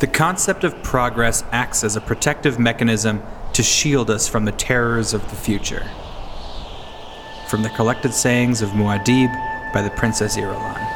The concept of progress acts as a protective mechanism to shield us from the terrors of the future. From the collected sayings of Muad'Dib by the Princess Irulan.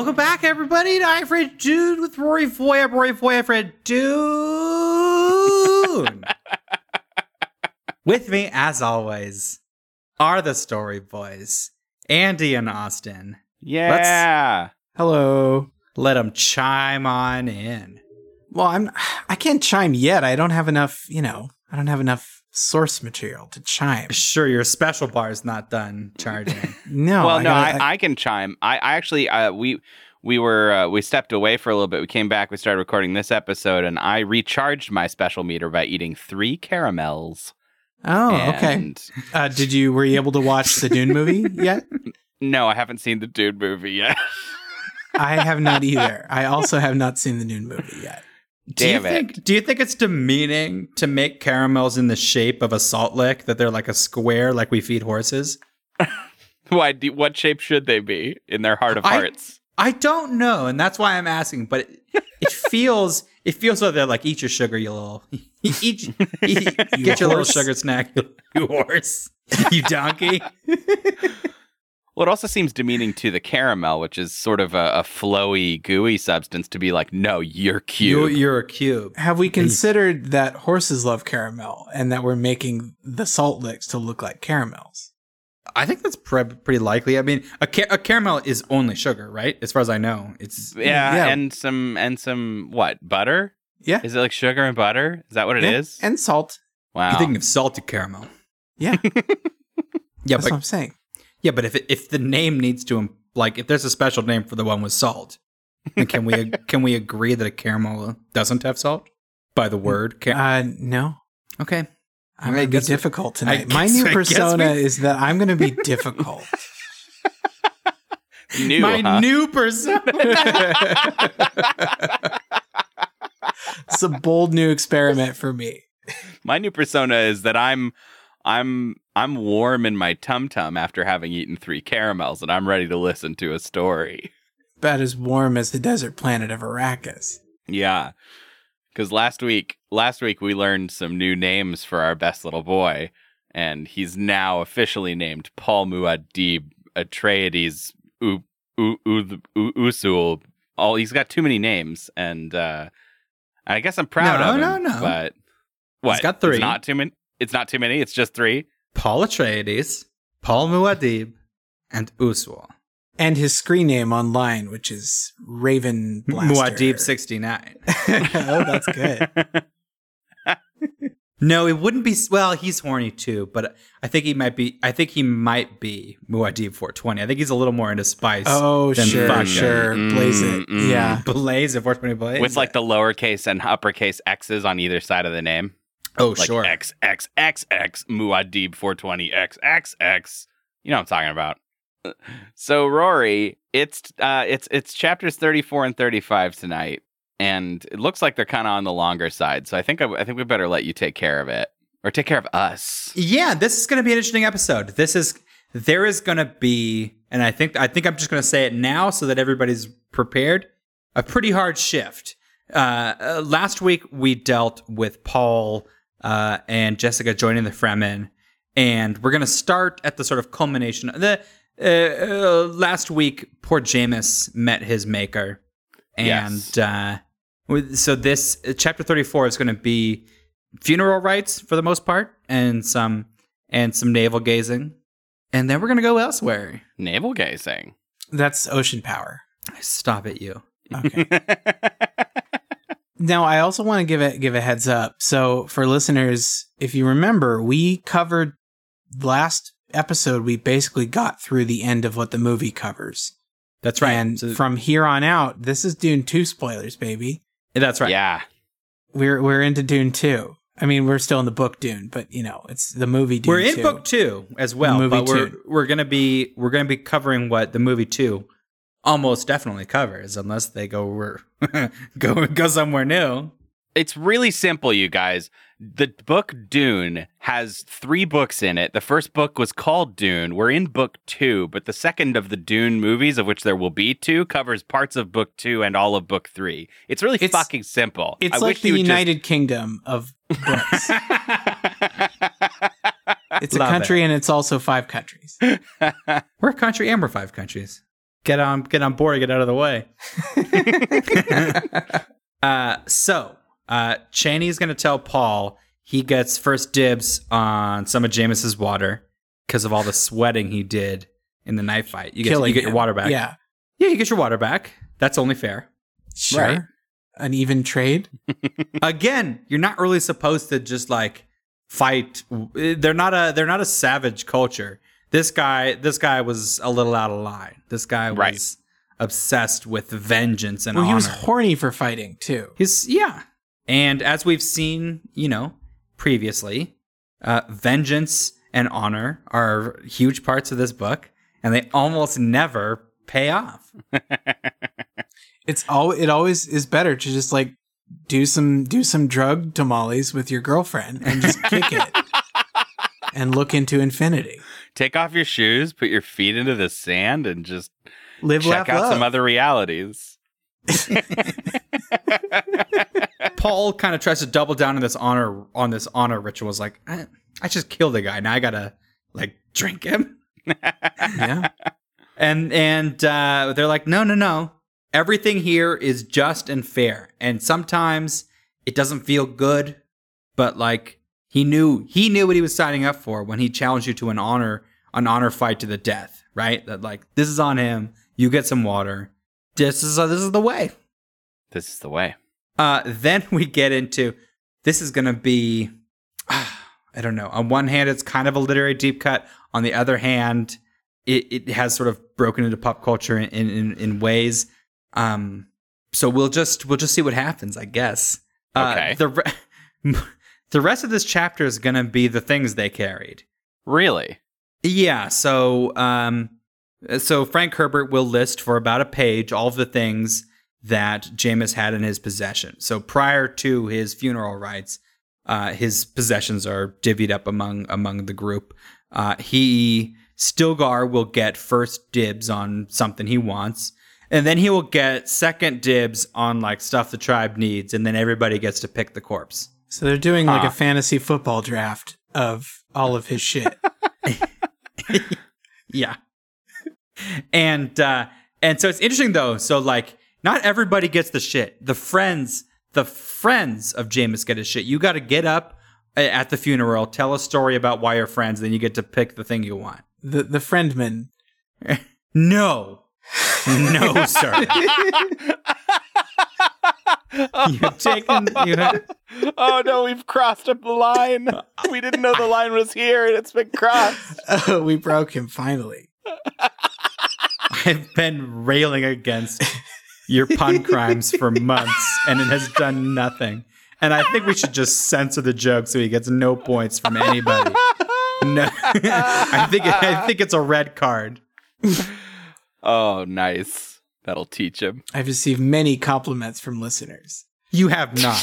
Welcome back, everybody, to I Fred Dude with Rory Foy. I'm Rory Foy, I Fred Dude. with me, as always, are the Story Boys, Andy and Austin. Yeah. Hello. Let them chime on in. Well, I'm I can't chime yet. I don't have enough, you know, I don't have enough source material to chime. Sure, your special bar is not done charging. No. well, no, gotta- I, I can chime. I, I actually, uh, we we were uh, we stepped away for a little bit. We came back. We started recording this episode, and I recharged my special meter by eating three caramels. Oh, okay. And Uh, did you were you able to watch the Dune movie yet? No, I haven't seen the dude movie yet. I have not either. I also have not seen the Dune movie yet. Do you it. think do you think it's demeaning to make caramels in the shape of a salt lick that they're like a square like we feed horses? Why? Do, what shape should they be in their heart of I- hearts? I don't know, and that's why I'm asking. But it, it feels it feels like they're like eat your sugar, you little eat, eat, eat- get your little sugar snack, you horse, you donkey. Well, it also seems demeaning to the caramel, which is sort of a, a flowy, gooey substance, to be like, no, you're You, cute. you're a cube. Have we considered that horses love caramel and that we're making the salt licks to look like caramels? I think that's pre- pretty likely. I mean, a, ca- a caramel is only sugar, right? As far as I know, it's yeah, Yeah. and some and some what butter? Yeah. Is it like sugar and butter? Is that what it is? Yeah, And salt. wow. you're thinking of salted caramel. Yeah, Yeah, that's but what I'm saying. Yeah, but if it, if the name needs to im- like if there's a special name for the one with salt, then can we can we agree that a caramel doesn't have salt by the word? Car- Uh, no. okay, I'm I going to be difficult I tonight. My new persona we- is that I'm going to be difficult. New, my huh? new persona. it's a bold new experiment for me. my new persona is that I'm I'm I'm warm in my tum tum after having eaten three caramels, and I'm ready to listen to a story. About as warm as the desert planet of Arrakis. Yeah, because last week last week we learned some new names for our best little boy, and he's now officially named Paul Muad'Dib Atreides U- U- Usul. All he's got too many names, and uh, I guess I'm proud No, of him. no, no. no. But what? got three. It's not too many. It's not too many. It's just three. Paul Atreides, Paul Muad'Dib, and Usul. And his screen name online, which is Raven Blaster. Muad'Dib sixty nine. oh, that's good. No, it wouldn't be. Well, he's horny too, but I think he might be. I think he might be Muad'Dib four twenty. I think he's a little more into spice. Oh, Then sure, fuck sure. them. Blaze it. Mm, mm. Yeah. Blaze at four twenty Blaze With like the lowercase and uppercase X's on either side of the name. Oh, like sure. X X X X Muad'Dib 420 X X X. You know what I'm talking about. So Rory, it's uh it's it's chapters 34 and 35 tonight and it looks like they're kind of on the longer side. So I think I, I think we better let you take care of it or take care of us. Yeah, this is going to be an interesting episode. This is there is going to be, and I think I think I'm just going to say it now so that everybody's prepared. A pretty hard shift. Uh, uh, last week we dealt with Paul uh, and Jessica joining the Fremen, and we're going to start at the sort of culmination. The uh, uh, last week, poor Jamis met his maker, and Yes. uh, so this uh, chapter 34 is going to be funeral rites for the most part, and some and some navel gazing, and then we're going to go elsewhere. Navel gazing. That's ocean power. I stop it, you. Okay. Now, I also want to give it give a heads up. So, for listeners, if you remember, we covered last episode. We basically got through the end of what the movie covers, That's right. and So- from here on out, this is Dune two spoilers, baby. that's right. Yeah. We're we're into Dune two. I mean, we're still in the book Dune, but you know, it's the movie Dune. we're in 2. book two as well, Movie but we're we're gonna be we're gonna be covering what the movie two almost definitely covers, unless they go go go somewhere new. It's really simple, you guys. The book Dune has three books in it. The first book was called Dune. We're in book two, but the second of the Dune movies, of which there will be two, covers parts of book two and all of book three. It's really It's- fucking simple. It's I like wish the United Kingdom of books. Just... it's a Love country, and it's also five countries. We're a country and we're five countries. Get on get on board, get out of the way. uh, so uh, Chani's gonna tell Paul he gets first dibs on some of Jamis's water because of all the sweating he did in the knife fight. You get Killing you get your water back. Yeah, yeah, you get your water back. That's only fair. sure. Right. An even trade. Again, you're not really supposed to just like fight. They're not a they're not a savage culture. This guy this guy was a little out of line. This guy was Right. obsessed with vengeance and honor. Well, he was horny for fighting too. He's yeah. And as we've seen, you know, previously, uh, vengeance and honor are huge parts of this book, and they almost never pay off. It's all. It always is better to just like do some do some drug tamales with your girlfriend and just kick it and look into infinity. Take off your shoes, put your feet into the sand, and just Live, check laugh, out love. some other realities. Paul kind of tries to double down on this honor on this honor ritual. Is like, I, I just killed a guy. Now I gotta like drink him. yeah. And and uh, they're like, no, no, no. Everything here is just and fair. And sometimes it doesn't feel good, but like he knew he knew what he was signing up for when he challenged you to an honor an honor fight to the death. Right? That like this is on him. You get some water. This is this is the way. This is the way. Uh, then we get into this is going to be, I don't know. On one hand, it's kind of a literary deep cut. On the other hand, it, it has sort of broken into pop culture in, in, in ways. Um, so we'll just we'll just see what happens, I guess. Uh, Okay. The re- the rest of this chapter is going to be the things they carried. Really? Yeah. So, um, so Frank Herbert will list for about a page all of the things that Jamis had in his possession. So prior to his funeral rites, uh, his possessions are divvied up among among the group. Uh, he Stilgar will get first dibs on something he wants, and then he will get second dibs on like stuff the tribe needs, and then everybody gets to pick the corpse. So they're doing like a fantasy football draft of all of his shit. Yeah. And uh and so it's interesting though. So like not everybody gets the shit. The friends, the friends of Jamis get his shit. You got to get up at the funeral, tell a story about why you're friends, then you get to pick the thing you want. The the friendman. No. No, sir. You've taken you have, oh no, we've crossed up the line. We didn't know the line was here and it's been crossed. Oh, we broke him finally. I've been railing against your pun crimes for months, and it has done nothing. And I think we should just censor the joke so he gets no points from anybody. No, I think I think it's a red card. Oh, nice. That'll teach him. I've received many compliments from listeners. You have not.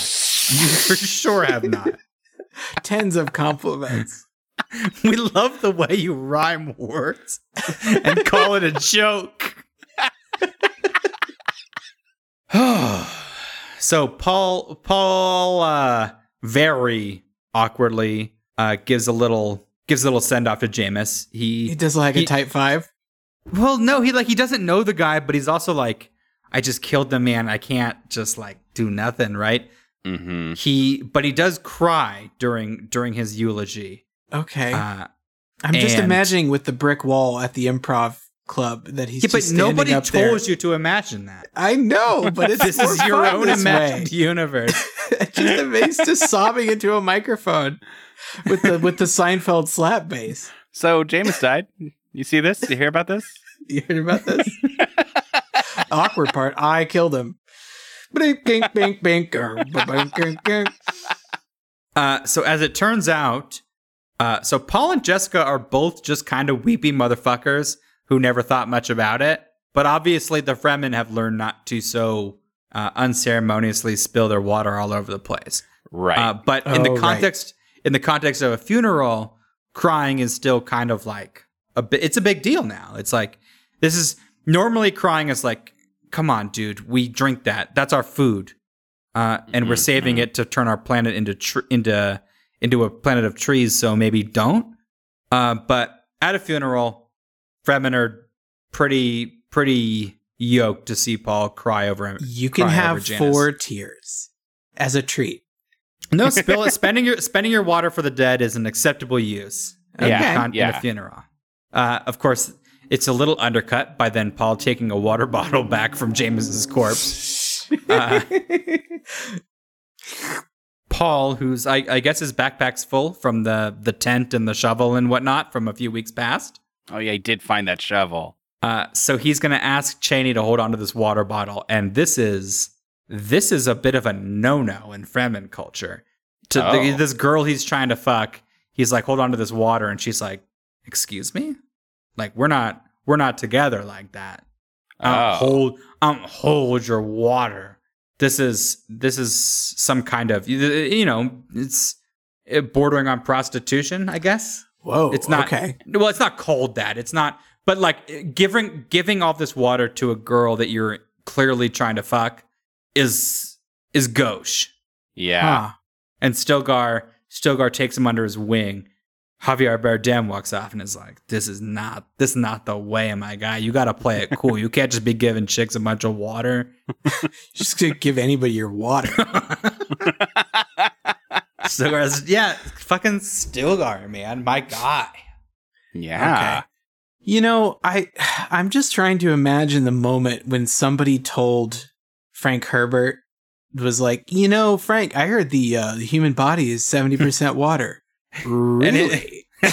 You for sure have not. Tens of compliments. We love the way you rhyme words and call it a joke. so Paul Paul uh very awkwardly uh gives a little gives a little send off to Jamis. He He does like a type five. Well no, he like he doesn't know the guy, but he's also like I just killed the man. I can't just like do nothing, right? Mm-hmm. He but he does cry during during his eulogy. Okay. Uh I'm just imagining with the brick wall at the improv club that he's Yeah, but standing nobody up told there. you to imagine that. I know, but it's This is your own imagined way. universe. just amazed to sobbing into a microphone with the with the Seinfeld slap bass. So James died. You see this? You hear about this? You heard about this? Awkward part. I killed him. Bink, bink, bink, bink, bink, bink, bink. Uh, so as it turns out, uh, so Paul and Jessica are both just kind of weepy motherfuckers who never thought much about it. But obviously, the Fremen have learned not to so uh, unceremoniously spill their water all over the place. Right. Uh, but in Oh, the right. context, in the context of a funeral, crying is still kind of like a bi- it's a big deal now. It's like this is normally crying is like, come on, dude, we drink that. That's our food, uh, and we're Mhm, saving it to turn our planet into tr- into into a planet of trees. So maybe don't. Uh, but at a funeral, Fremen are pretty pretty yoked to see Paul cry over him. You can have four tears as a treat. No, spill it. spending your spending your water for the dead is an acceptable use. in Yeah, the con- in yeah. a funeral. Uh, of course, it's a little undercut by then Paul taking a water bottle back from James's corpse. Uh, Paul, who's I, I guess his backpack's full from the the tent and the shovel and whatnot from a few weeks past. oh yeah, he did find that shovel. Uh, so he's gonna ask Chani to hold on to this water bottle, and this is this is a bit of a no no in Fremen culture. To the, Oh. this girl he's trying to fuck, he's like, hold on to this water, and she's like, excuse me, like we're not we're not together like that. I don't Oh. hold I don't hold your water. This is this is some kind of you- you know it's uh, bordering on prostitution, I guess Whoa. it's not okay. well it's not called that it's not but like giving giving all this water to a girl that you're clearly trying to fuck is is gauche Yeah. Huh. and stilgar stilgar takes him under his wing javier bardem walks off and is like this is not this is not the way my guy you gotta play it cool you can't just be giving chicks a bunch of water Just to give anybody your water. stilgar's yeah fucking stilgar man my guy Yeah. Okay. You know, I I'm just trying to imagine the moment when somebody told Frank Herbert was like, you know, Frank, I heard the uh, the human body is seventy percent water. Really?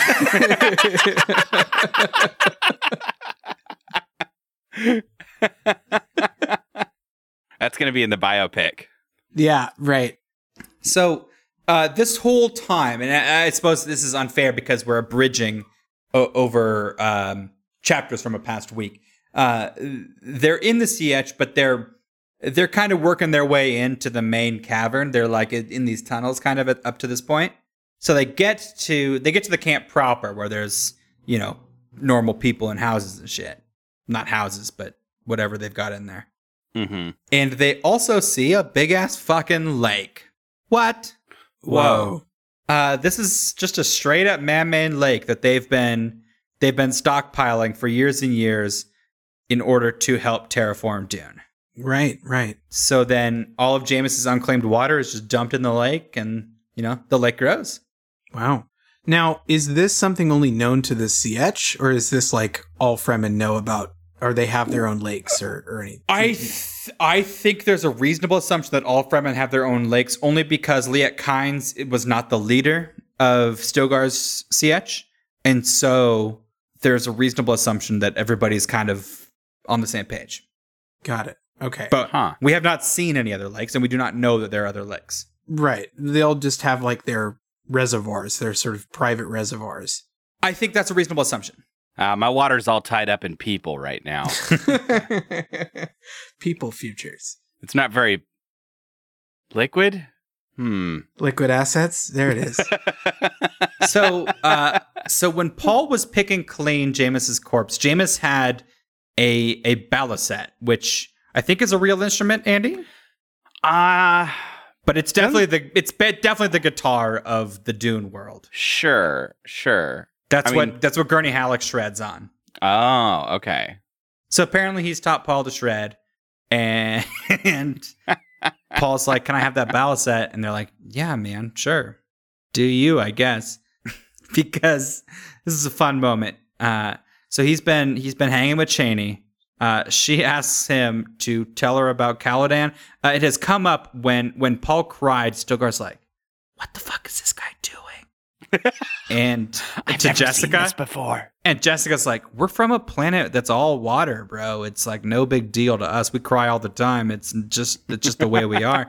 That's gonna be in the biopic. yeah, right. So uh, this whole time, and I, I suppose this is unfair because we're abridging o- over um, chapters from a past week. Uh, they're in the Sietch, but they're they're kind of working their way into the main cavern. They're like in in these tunnels, kind of at, up to this point. So they get to they get to the camp proper, where there's you know normal people and houses and shit. Not houses, but whatever they've got in there. Mm-hmm. And they also see a big ass fucking lake. What? Whoa. Uh, this is just a straight up man-made lake that they've been they've been stockpiling for years and years in order to help terraform Dune. Right, right. So then all of Jamis's unclaimed water is just dumped in the lake, and you know the lake grows. Wow. Now, is this something only known to the Sietch, or is this like all Fremen know about, or they have their own lakes or, or anything? I th- I think there's a reasonable assumption that all Fremen have their own lakes, only because Liet Kynes was not the leader of Stilgar's Sietch, and so there's a reasonable assumption that everybody's kind of on the same page. Got it. Okay. But Huh. we have not seen any other lakes, and we do not know that there are other lakes. right. They'll just have like their reservoirs, They're sort of private reservoirs. I think that's a reasonable assumption. Uh, my water's all tied up in people right now. People futures. it's not very liquid. Hmm. Liquid assets. There it is. So, uh, so when Paul was picking clean Jamis's corpse, Jamis had a a baliset, which I think is a real instrument, Andy. Ah, But it's definitely the it's definitely the guitar of the Dune world. sure, sure. That's I what mean- that's what Gurney Halleck shreds on. Oh, okay. So apparently he's taught Paul to shred, and, and Paul's like, "Can I have that baliset?" And they're like, "Yeah, man, sure. Do you? I guess." because this is a fun moment. Uh, so he's been he's been hanging with Chani. Uh, she asks him to tell her about Caladan. Uh, it has come up when when Paul cried. Stilgar's like, "What the fuck is this guy doing?" and to Jessica, before. and Jessica's like, "We're from a planet that's all water, bro. It's like no big deal to us. We cry all the time. It's just it's just the way we are."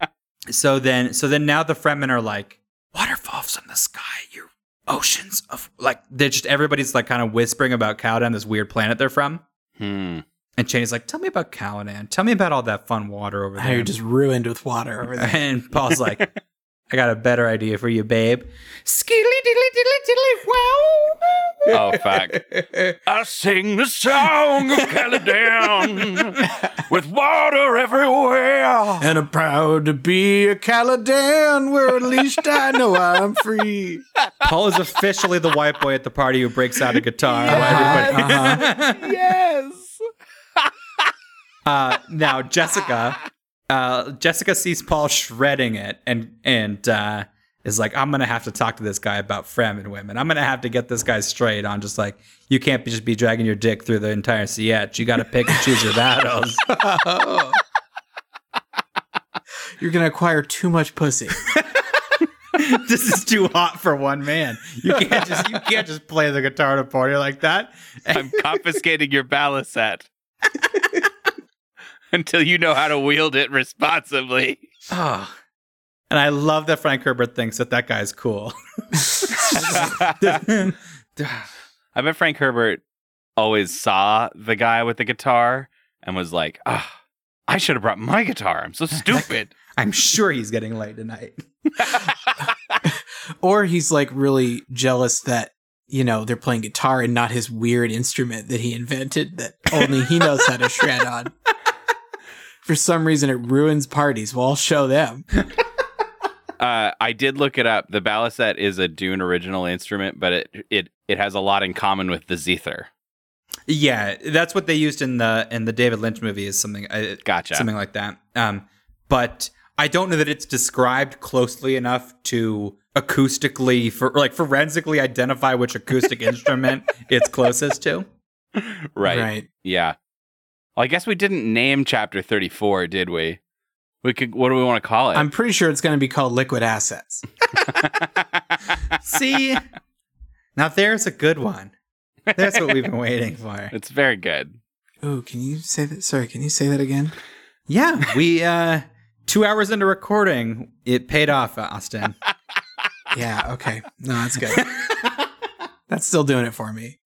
so then so then now the Fremen are like, "Waterfalls from the sky. You're oceans of like they're just everybody's like kind of whispering about Caladan, this weird planet they're from." Hmm. And Chani's like, "Tell me about Caladan. Tell me about all that fun water over How there." you're just ruined with water over there. and Paul's like, "I got a better idea for you, babe." Skilly diddly diddly diddly wow. Oh fuck! I sing the song of Caladan with water everywhere. And I'm proud to be a Caladan, where at least I know I'm free. Paul is officially the white boy at the party who breaks out a guitar. while Uh-huh, everybody- Yes. uh, now Jessica, uh, Jessica sees Paul shredding it, and and uh, is like, "I'm gonna have to talk to this guy about Fremen women. I'm gonna have to get this guy straight on just like you can't be, just be dragging your dick through the entire Sietch. You got to pick and choose your battles." You're gonna acquire too much pussy. this is too hot for one man. You can't just you can't just play the guitar at a party like that. I'm confiscating your baliset until you know how to wield it responsibly. Oh. And I love that Frank Herbert thinks that that guy's cool. I bet Frank Herbert always saw the guy with the guitar and was like, "Ah, I should have brought my guitar. I'm so stupid." I'm sure he's getting laid tonight. or he's like really jealous that you know they're playing guitar and not his weird instrument that he invented that only he knows how to shred on. For some reason, it ruins parties. Well, I'll show them. Uh, I did look it up. The baliset is a Dune original instrument, but it it it has a lot in common with the zither. Yeah, that's what they used in the in the David Lynch movie is something uh, Gotcha. something like that. Um, but I don't know that it's described closely enough to acoustically for like forensically identify which acoustic instrument it's closest to. Right. Right. Yeah. Well, I guess we didn't name chapter 34, did we? We could what do we want to call it? I'm pretty sure it's going to be called Liquid Assets. See, now there's a good one. That's what we've been waiting for. it's very good. Oh, can you say that? Sorry, can you say that again? Yeah, we uh two hours into recording, it paid off, Austin. Yeah. Okay. No, that's good. that's still doing it for me.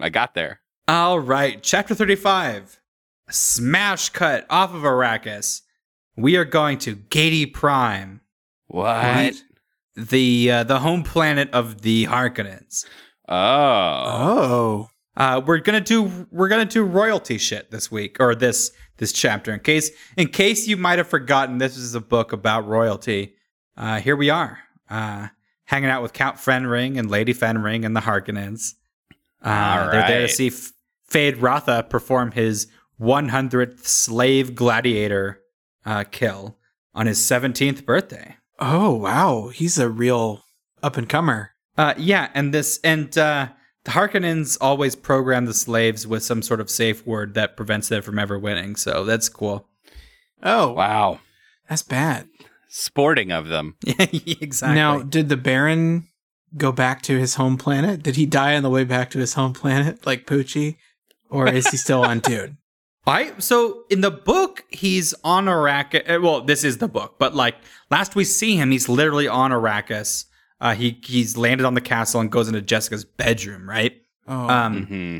I got there. All right, chapter 35. Smash cut off of Arrakis. We are going to Giedi Prime, What? the uh, the home planet of the Harkonnens. Oh. Oh. Uh, we're gonna do we're gonna do royalty shit this week or this this chapter. In case in case you might have forgotten, this is a book about royalty. Uh, here we are, uh, hanging out with Count Fenring and Lady Fenring and the Harkonnens. Uh, All They're there to see F- Feyd-Rautha perform his 100th slave gladiator uh, kill on his 17th birthday. Oh, wow. He's a real up and comer. Uh, yeah, and this and uh, the Harkonnens always program the slaves with some sort of safe word that prevents them from ever winning. So that's cool. Oh, Wow. that's bad. Sporting of them. Yeah, exactly. Now, did the Baron go back to his home planet? Did he die on the way back to his home planet, like Poochie? Or is he still on Dune? I so in the book he's on Arrakis. uh, Well, this is the book, but like last we see him, he's literally on Arrakis. Uh, he he's landed on the castle and goes into Jessica's bedroom, right? Oh, Um, hmm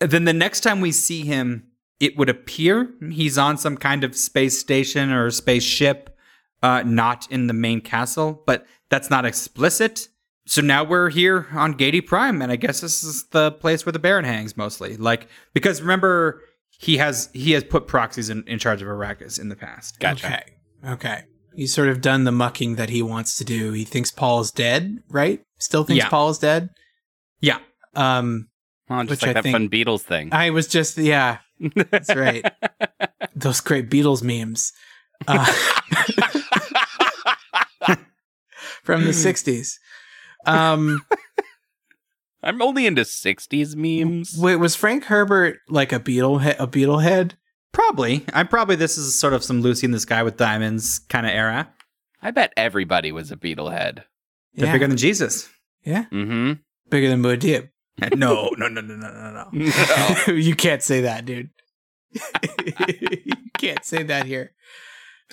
then the next time we see him, it would appear he's on some kind of space station or spaceship, uh, not in the main castle, but that's not explicit. So now we're here on Giedi Prime, and I guess this is the place where the Baron hangs mostly. Like because remember he has he has put proxies in, in charge of Arrakis in the past. Gotcha. okay. Okay. He's sort of done the mucking that he wants to do. He thinks Paul is dead, right? Still thinks Yeah. Paul is dead. Yeah. Um, Well, just Which like I that think- fun Beatles thing. I was just, yeah, that's right. Those great Beatles memes uh, from the 60s. Um, I'm only into 60s memes. Wait, was Frank Herbert like a beetle he- a beetle head? Probably. I'm probably this is sort of some Lucy in the Sky with Diamonds kind of era. I bet everybody was a Beetlehead. They're yeah. bigger than Jesus. yeah, Mm-hmm. bigger than Muad'Dib. no, no, no, no, no, no, no. No. you can't say that, dude. you can't say that here.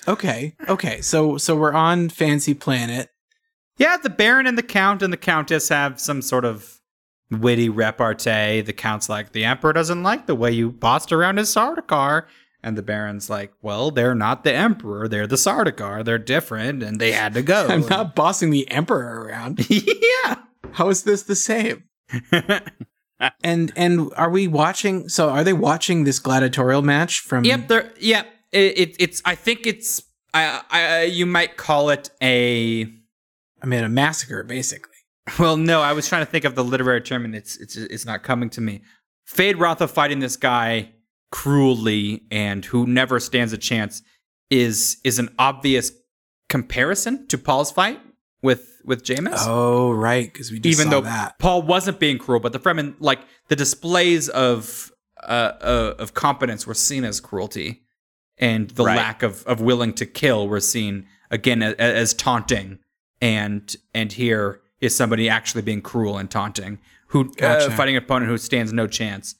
Okay, okay. So so we're on Fancy Planet. Yeah, the Baron and the Count and the Countess have some sort of witty repartee. The Count's like, the Emperor doesn't like the way you bossed around his Sardaukar. And the Baron's like, well, they're not the Emperor. They're the Sardaukar. They're different, and they had to go. I'm not bossing the Emperor around. yeah. How is this the same? And and are we watching? So are they watching this gladiatorial match from? Yep. There. Yep. It, it, it's. I think it's. I, I. You might call it a. I mean, a massacre, basically. Well, no. I was trying to think of the literary term, and it's. It's. It's not coming to me. Feyd-Rautha fighting this guy cruelly and who never stands a chance is is an obvious comparison to Paul's fight with with Jamis. Oh, right, because we just even saw though that. Paul wasn't being cruel, but the Fremen, like the displays of uh, uh, of competence, were seen as cruelty, and the Right. lack of of willing to kill were seen again as, as taunting. And and here is somebody actually being cruel and taunting, who Gotcha. uh, fighting an opponent who stands no chance.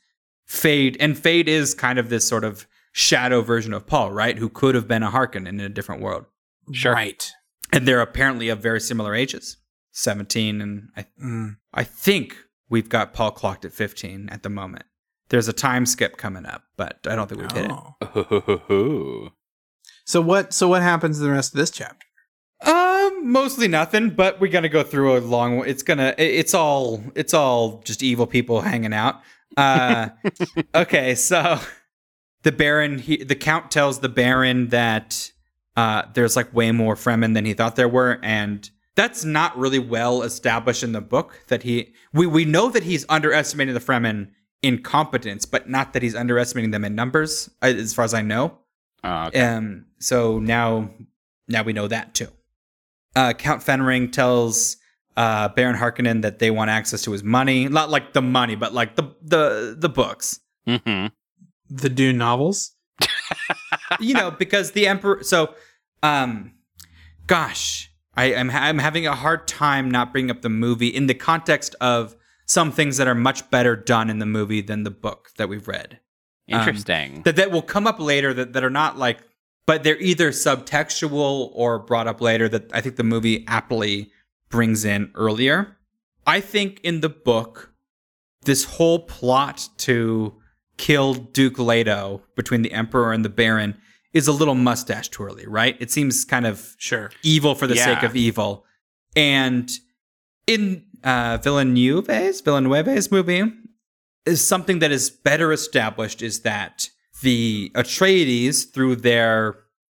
Feyd and Feyd is kind of this sort of shadow version of Paul, right? Who could have been a Harkonnen in a different world, Sure. Right. and they're apparently of very similar ages, seventeen and I Mm. I think we've got Paul clocked at 15 at the moment. There's a time skip coming up, but I don't think we've hit it. Oh. So what? So what happens in the rest of this chapter? Um, mostly nothing, but we're gonna go through a long. It's gonna. It's all. It's all just evil people hanging out. Uh, okay, so the Baron, he, the Count tells the Baron that uh, there's like way more Fremen than he thought there were, and that's not really well established in the book. That he, we we know that he's underestimating the Fremen in competence, but not that he's underestimating them in numbers, uh, as far as I know. Oh, okay. Um, so now, now we know that too. Uh, Count Fenring tells uh, Baron Harkonnen that they want access to his money, not like the money, but like the the the books. hmm The Dune novels. you know, because the Emperor. So, um, gosh, I am I'm having a hard time not bringing up the movie in the context of some things that are much better done in the movie than the book that we've read. Um, Interesting. that that will come up later that, that are not like but they're either subtextual or brought up later that I think the movie aptly brings in earlier. I think in the book this whole plot to kill Duke Leto between the Emperor and the Baron is a little mustache twirly, right? It seems kind of Sure. evil for the Yeah. sake of evil. And in uh, Villeneuve's Villeneuve's movie, is something that is better established is that the Atreides, through their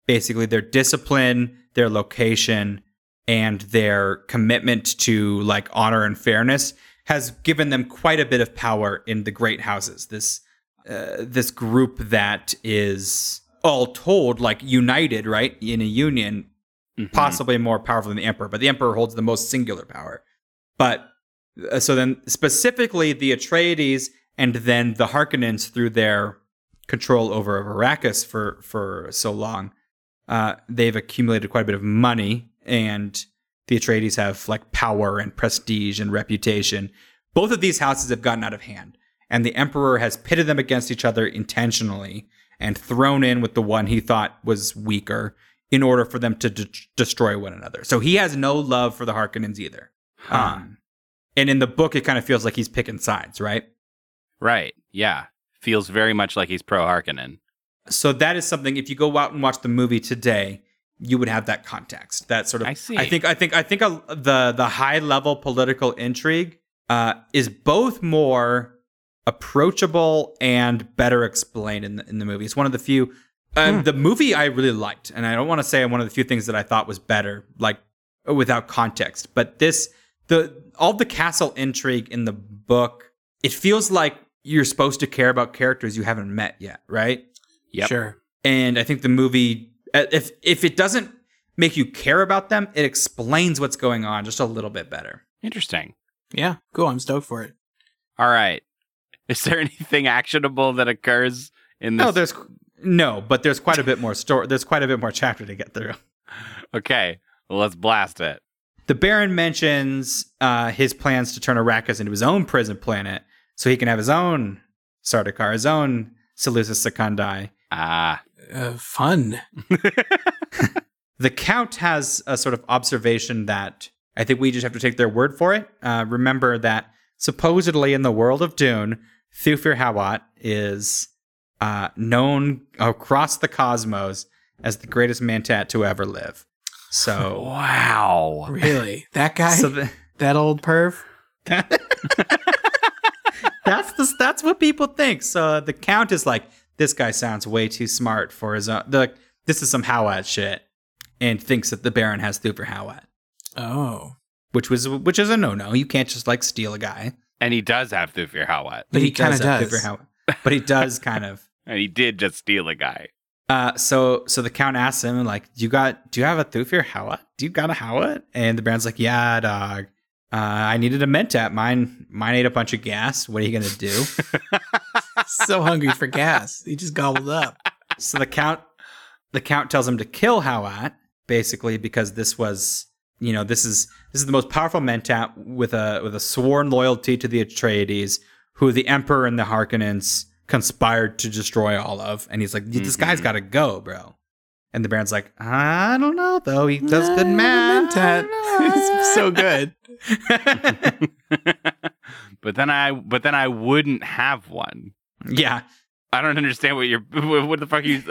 basically their discipline, their location, and their commitment to like honor and fairness, has given them quite a bit of power in the great houses. This uh, this group that is all told like united, right, in a union, Mhm. possibly more powerful than the emperor, but the emperor holds the most singular power. But uh, so then specifically the Atreides and then the Harkonnens through their control over Arrakis for for so long, uh, they've accumulated quite a bit of money, and the Atreides have like power and prestige and reputation. Both of these houses have gotten out of hand, and the Emperor has pitted them against each other intentionally and thrown in with the one he thought was weaker in order for them to de- destroy one another. So he has no love for the Harkonnens either. Huh. Um, and in the book, it kind of feels like he's picking sides, right? right. Yeah. Feels very much like he's pro Harkonnen. So that is something. If you go out and watch the movie today, you would have that context. That sort of. I see. I think. I think. I think uh, the the high level political intrigue uh, is both more approachable and better explained in the, in the movie. It's one of the few. Um, Hmm. The movie I really liked, and I don't want to say one of the few things that I thought was better, like without context. But this, the all the castle intrigue in the book, it feels like you're supposed to care about characters you haven't met yet, right? Yep. Sure. and I think the movie, uh, if if it doesn't make you care about them, it explains what's going on just a little bit better. Interesting. Yeah. Cool. I'm stoked for it. All right. Is there anything actionable that occurs in this? No, there's no, but there's quite a bit more story. There's quite a bit more chapter to get through. okay, well, let's blast it. The Baron mentions uh, his plans to turn Arrakis into his own prison planet, so he can have his own Sardaukar, his own Salusa Secundus. Ah, Uh, fun. The Count has a sort of observation that I think we just have to take their word for it. Uh, remember that supposedly in the world of Dune, Thufir Hawat is uh, known across the cosmos as the greatest Mentat to ever live. So, wow. Really? That guy? so the, that old perv? that's the that's what people think. So the Count is like, this guy sounds way too smart for his own. They're like, this is some Hawat shit, and thinks that the Baron has Thufir Hawat, Oh. which was which is a no no. You can't just like steal a guy. And he does have Thufir Hawat. But he kinda have does. Thufir Hawat. But he does kind of. And he did just steal a guy. Uh, so so the count asks him like, you got? Do you have a Thufir Hawat? Do you got a Hawat?" And the Baron's like, "Yeah, dog. Uh, I needed a Mentat. Mine mine ate a bunch of gas. What are you gonna do?" so hungry for gas. He just gobbled up. so the count the count tells him to kill Hawat basically because this was you know this is this is the most powerful Mentat with a with a sworn loyalty to the Atreides, who the Emperor and the Harkonnens conspired to destroy all of. And he's like, "This guy's Mhm. got to go, bro." And the Baron's like, "I don't know though. He does good math. It's so good. but then I but then I wouldn't have one. yeah, I don't understand what you're what the fuck you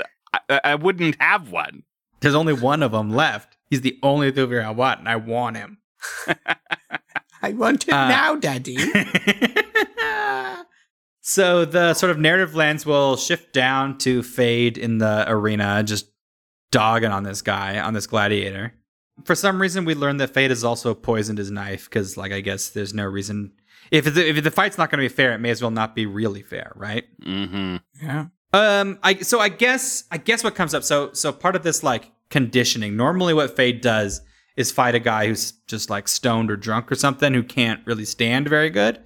I, I wouldn't have one. there's only one of them left. He's the only Thufir Hawat, and I want him. I want it Uh, now, Daddy. so the sort of narrative lens will shift down to Feyd in the arena, just dogging on this guy, on this gladiator. For some reason, we learned that Feyd has also poisoned his knife because, like, I guess there's no reason. If the, if the fight's not going to be fair, it may as well not be really fair, right? Mm-hmm. Yeah. Um, I so I guess I guess what comes up. So so part of this like conditioning. Normally, what Feyd does is fight a guy who's just like stoned or drunk or something who can't really stand very good.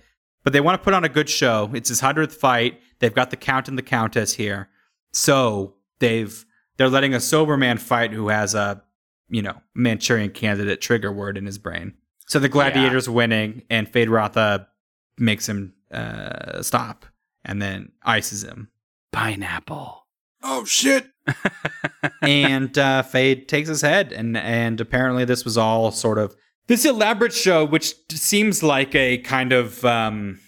But they want to put on a good show. It's his hundredth fight. They've got the Count and the Countess here, so they've they're letting a sober man fight who has a you know Manchurian candidate trigger word in his brain. So the gladiator's winning, and Feyd-Rautha makes him uh, stop, and then ices him. Pineapple. Oh shit. and uh, Feyd takes his head, and and apparently this was all sort of this elaborate show, which seems like a kind of um,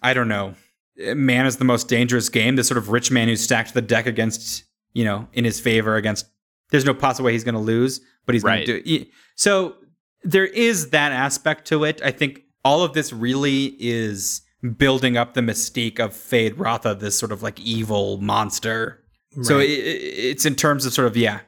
I don't know, man is the most dangerous game. This sort of rich man who stacked the deck against you know in his favor against. There's no possible way he's going to lose, but he's Right. going to do. It. So there is that aspect to it. I think all of this really is building up the mystique of Feyd-Rautha, this sort of like evil monster so Right. it, it- it's in terms of sort of yeah,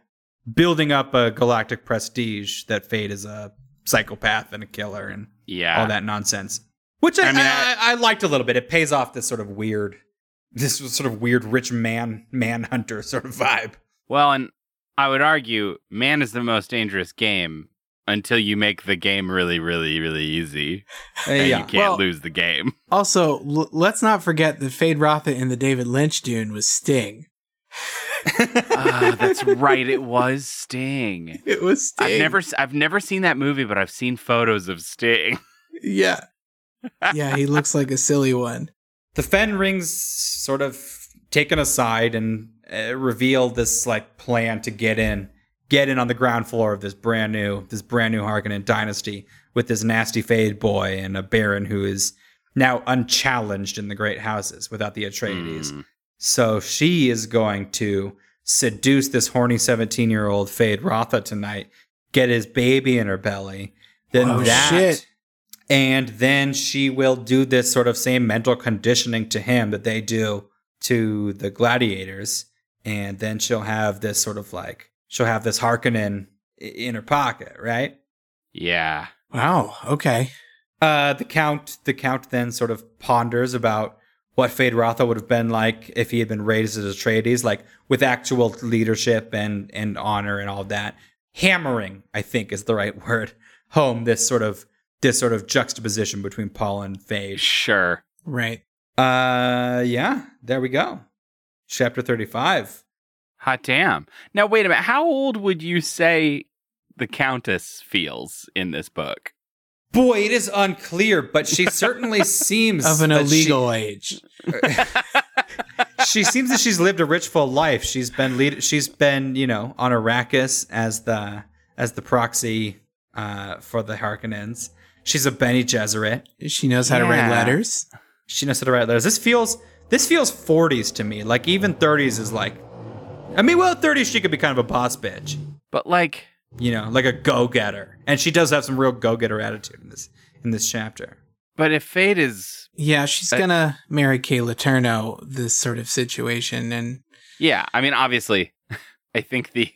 building up a galactic prestige that Feyd is a psychopath and a killer and Yeah. all that nonsense. Which I, I I, I, I liked a little bit. It pays off this sort of weird, this was sort of weird rich man manhunter sort of vibe. Well, and I would argue man is the most dangerous game until you make the game really, really, really easy. And you can't Well- lose the game. Also, l- let's not forget that Feyd-Rautha in the David Lynch Dune was Sting. Ah, that's right. It was Sting. It was Sting. I've never, s- I've never seen that movie, but I've seen photos of Sting. Yeah. Yeah, he looks like a silly one. The Fenrings sort of taken aside and uh, reveal this like plan to get in, get in on the ground floor of this brand new, this brand new Harkonnen dynasty with this nasty Feyd boy and a Baron who is now unchallenged in the Great Houses without the Atreides. Mm. So she is going to seduce this horny 17 year old Feyd-Rautha tonight, get his baby in her belly. Then Oh, that. shit. And then she will do this sort of same mental conditioning to him that they do to the gladiators. And then she'll have this sort of like, she'll have this Harkonnen i- in her pocket, right? Yeah. Wow. Okay. Uh, the count, the count then sort of ponders about what Feyd-Rautha would have been like if he had been raised as Atreides, like with actual leadership and and honor and all that. Hammering, I think, is the right word. Home this sort of this sort of juxtaposition between Paul and Faye. Sure. Right. Uh, yeah, there we go. Chapter 35. Hot damn. Now, wait a minute. How old would you say the Countess feels in this book? Boy, it is unclear, but she certainly seems Of an that she- illegal age. she seems that she's lived a rich full life. She's been lead she's been, you know, on Arrakis as the as the proxy uh for the Harkonnens. She's a Bene Gesserit. She knows how to write letters. She knows how to write letters. This feels this feels 40s to me. Like even 30s is like I mean, well, 30s she could be kind of a boss bitch. But, like, You know, like a go-getter. And she does have some real go-getter attitude in this in this chapter. but if fate is. Yeah, she's gonna marry Kayla Turno, this sort of situation, and Yeah, I mean, obviously, I think the.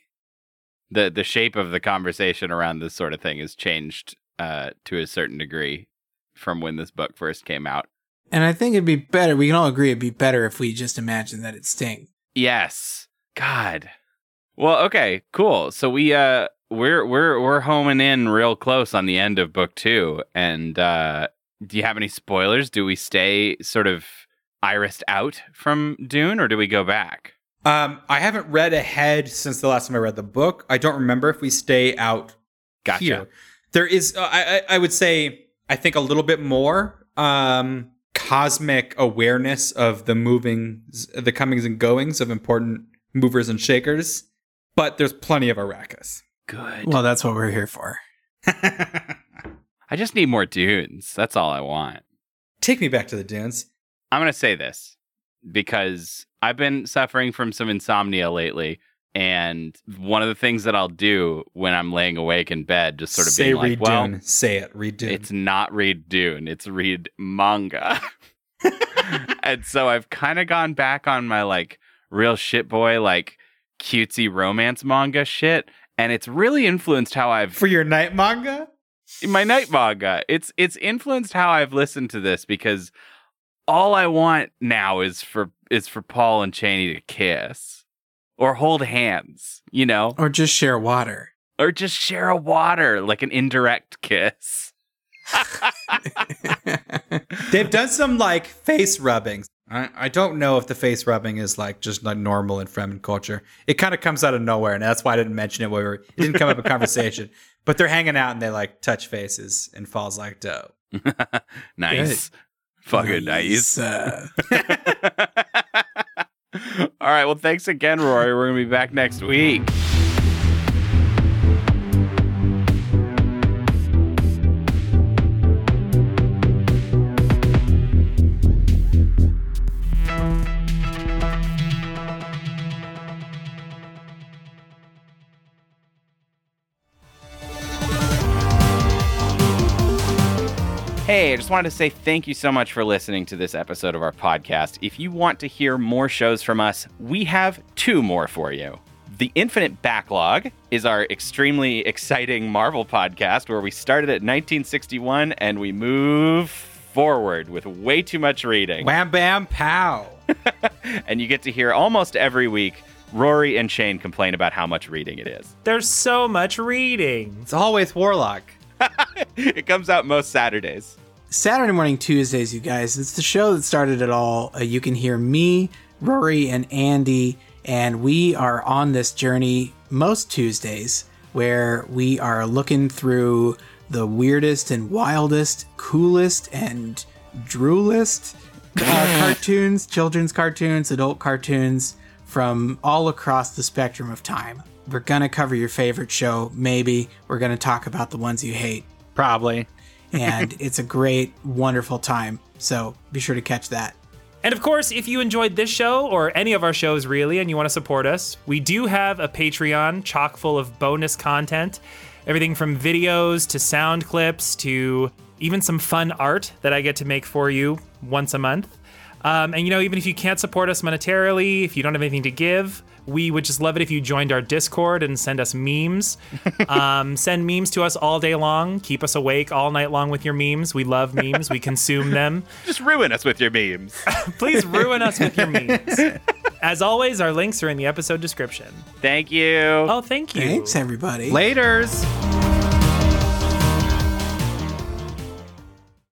The, the shape of the conversation around this sort of thing has changed uh, to a certain degree from when this book first came out. and I think it'd be better. We can all agree it'd be better if we just imagine that it's Sting. Yes. God. Well, okay, cool. So we uh we're we're we're homing in real close on the end of book 2 and uh do you have any spoilers? Do we stay sort of irised out from Dune or do we go back? Um, I haven't read ahead since the last time I read the book. I don't remember if we stay out Gotcha. here. There is, uh, I, I I would say, I think a little bit more um, cosmic awareness of the moving, the comings and goings of important movers and shakers, but there's plenty of Arrakis. Good. Well, that's what we're here for. I just need more dunes. That's all I want. Take me back to the dunes. I'm going to say this because I've been suffering from some insomnia lately. And one of the things that I'll do when I'm laying awake in bed, just sort of Say being like, read well, Dune. Say it. Read Dune. it's not read Dune, it's read manga. and so I've kind of gone back on my like real shit boy, like cutesy romance manga shit. And it's really influenced how I've for your night manga. my night manga. It's it's influenced how I've listened to this because all I want now is for is for Paul and Chani to kiss or hold hands, you know, Or just share water. or just share a water like an indirect kiss. They've done some like face rubbings. I, I don't know if the face rubbing is like just like normal in Fremen culture. It kind of comes out of nowhere, and that's why I didn't mention it. Where we were, it didn't come up in conversation. But they're hanging out and they like touch faces and falls like dough. nice. Fucking nice. Uh, All right. Well, thanks again, Rory. We're going to be back next week. Just wanted to say thank you so much for listening to this episode of our podcast. If you want to hear more shows from us, we have two more for you. The Infinite Backlog is our extremely exciting Marvel podcast where we started at 1961 and we move forward with way too much reading. Wham bam pow. And you get to hear almost every week Rory and Shane complain about how much reading it is. There's so much reading. It's always Warlock. it comes out most Saturdays. Saturday morning Tuesdays, you guys. It's the show that started it all. Uh, you can hear me, Rory, and Andy, and we are on this journey most Tuesdays where we are looking through the weirdest and wildest, coolest and droolest uh, cartoons, children's cartoons, adult cartoons from all across the spectrum of time. We're gonna cover your favorite show, maybe. We're gonna talk about the ones you hate Probably. And it's a great, wonderful time. So be sure to catch that. And of course, if you enjoyed this show or any of our shows really and you want to support us, we do have a Patreon chock full of bonus content. Everything from videos to sound clips to even some fun art that I get to make for you once a month. Um, and you know, even if you can't support us monetarily, if you don't have anything to give, we would just love it if you joined our Discord and send us memes. um, send memes to us all day long. Keep us awake all night long with your memes. We love memes. We consume them. Just ruin us with your memes. Please ruin us with your memes. As always, our links are in the episode description. Thank you. Oh, thank you. Thanks, everybody. Laters.